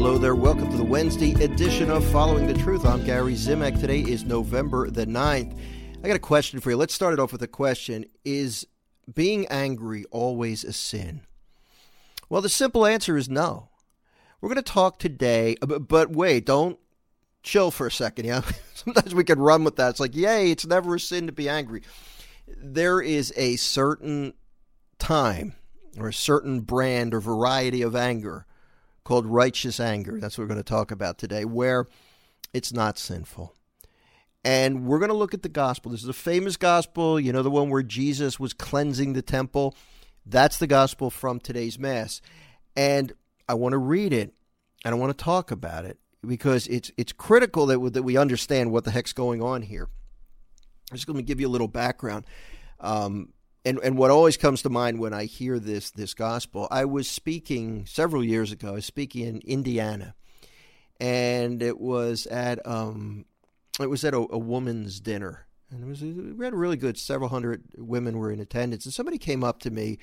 Hello there. Welcome to the Wednesday edition of Following the Truth. I'm Gary Zimak. Today is November the 9th. I got a question for you. Let's start it off with a question Is being angry always a sin? Well, the simple answer is no. We're going to talk today, uh, but wait, don't chill for a second. Yeah, sometimes we can run with that. It's like, yay, it's never a sin to be angry. There is a certain time or a certain brand or variety of anger called righteous anger. That's what we're going to talk about today, where it's not sinful. And we're going to look at the gospel. This is a famous gospel, you know, the one where Jesus was cleansing the temple. That's the gospel from today's Mass. And I want to read it and I want to talk about it because it's it's critical that we, that we understand what the heck's going on here. I'm just going to give you a little background. Um, and and what always comes to mind when I hear this this gospel, I was speaking several years ago. I was speaking in Indiana, and it was at um, it was at a, a woman's dinner, and it was we had a really good. Several hundred women were in attendance, and somebody came up to me,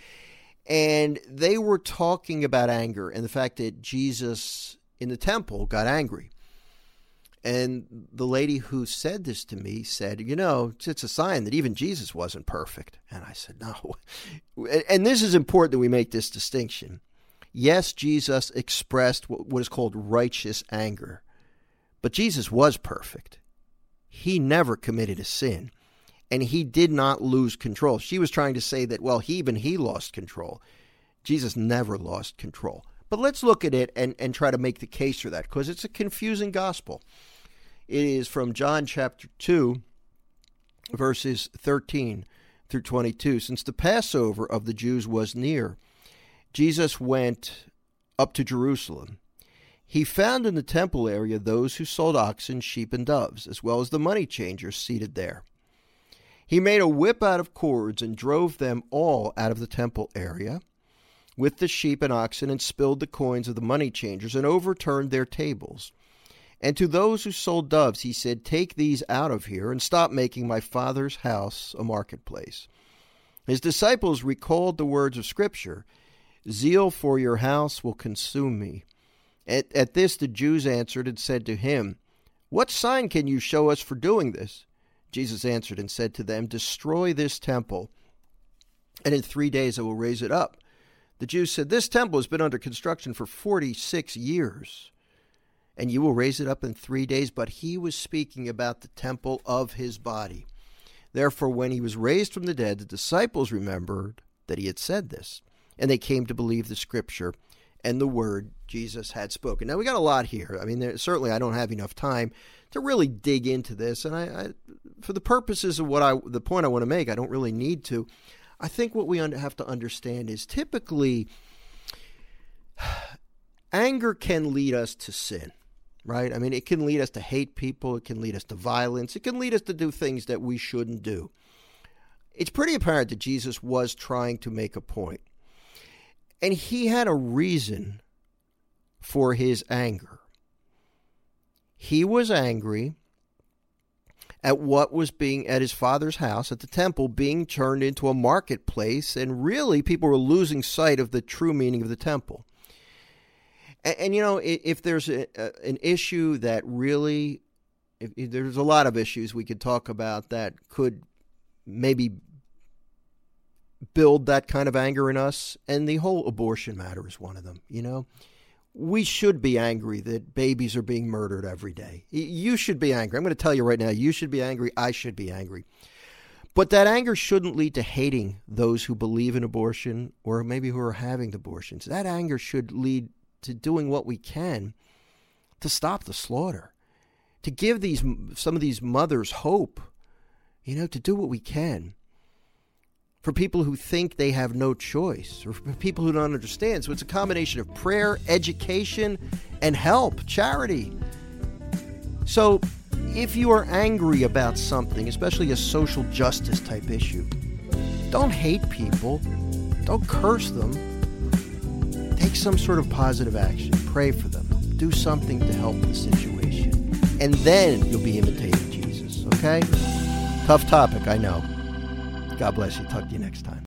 and they were talking about anger and the fact that Jesus in the temple got angry. And the lady who said this to me said, You know, it's a sign that even Jesus wasn't perfect. And I said, No. And this is important that we make this distinction. Yes, Jesus expressed what is called righteous anger, but Jesus was perfect. He never committed a sin, and he did not lose control. She was trying to say that, well, he, even he lost control. Jesus never lost control. But let's look at it and, and try to make the case for that because it's a confusing gospel. It is from John chapter 2, verses 13 through 22. Since the Passover of the Jews was near, Jesus went up to Jerusalem. He found in the temple area those who sold oxen, sheep, and doves, as well as the money changers seated there. He made a whip out of cords and drove them all out of the temple area with the sheep and oxen and spilled the coins of the money changers and overturned their tables. And to those who sold doves, he said, Take these out of here and stop making my father's house a marketplace. His disciples recalled the words of Scripture Zeal for your house will consume me. At, at this, the Jews answered and said to him, What sign can you show us for doing this? Jesus answered and said to them, Destroy this temple, and in three days I will raise it up. The Jews said, This temple has been under construction for 46 years, and you will raise it up in three days. But he was speaking about the temple of his body. Therefore, when he was raised from the dead, the disciples remembered that he had said this, and they came to believe the scripture and the word Jesus had spoken. Now, we got a lot here. I mean, there, certainly I don't have enough time to really dig into this, and I, I, for the purposes of what I, the point I want to make, I don't really need to. I think what we have to understand is typically anger can lead us to sin, right? I mean, it can lead us to hate people, it can lead us to violence, it can lead us to do things that we shouldn't do. It's pretty apparent that Jesus was trying to make a point. And he had a reason for his anger. He was angry at what was being at his father's house at the temple being turned into a marketplace and really people were losing sight of the true meaning of the temple and, and you know if, there's a, an issue that really if, if there's a lot of issues we could talk about that could maybe build that kind of anger in us and the whole abortion matter is one of them you know we should be angry that babies are being murdered every day. You should be angry. I'm going to tell you right now, you should be angry. I should be angry. But that anger shouldn't lead to hating those who believe in abortion or maybe who are having abortions. That anger should lead to doing what we can to stop the slaughter, to give these some of these mothers hope, you know, to do what we can for people who think they have no choice, or for people who don't understand. So it's a combination of prayer, education, and help, charity. So if you are angry about something, especially a social justice type issue, don't hate people, don't curse them. Take some sort of positive action, pray for them, do something to help the situation, and then you'll be imitating Jesus, okay? Tough topic, I know. God bless you. Talk to you next time.